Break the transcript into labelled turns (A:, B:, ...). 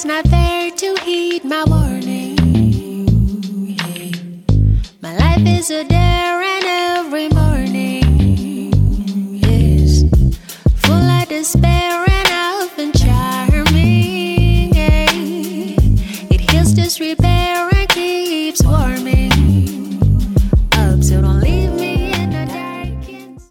A: was not there to heed my warning. My life is a dare and every morning is full of despair.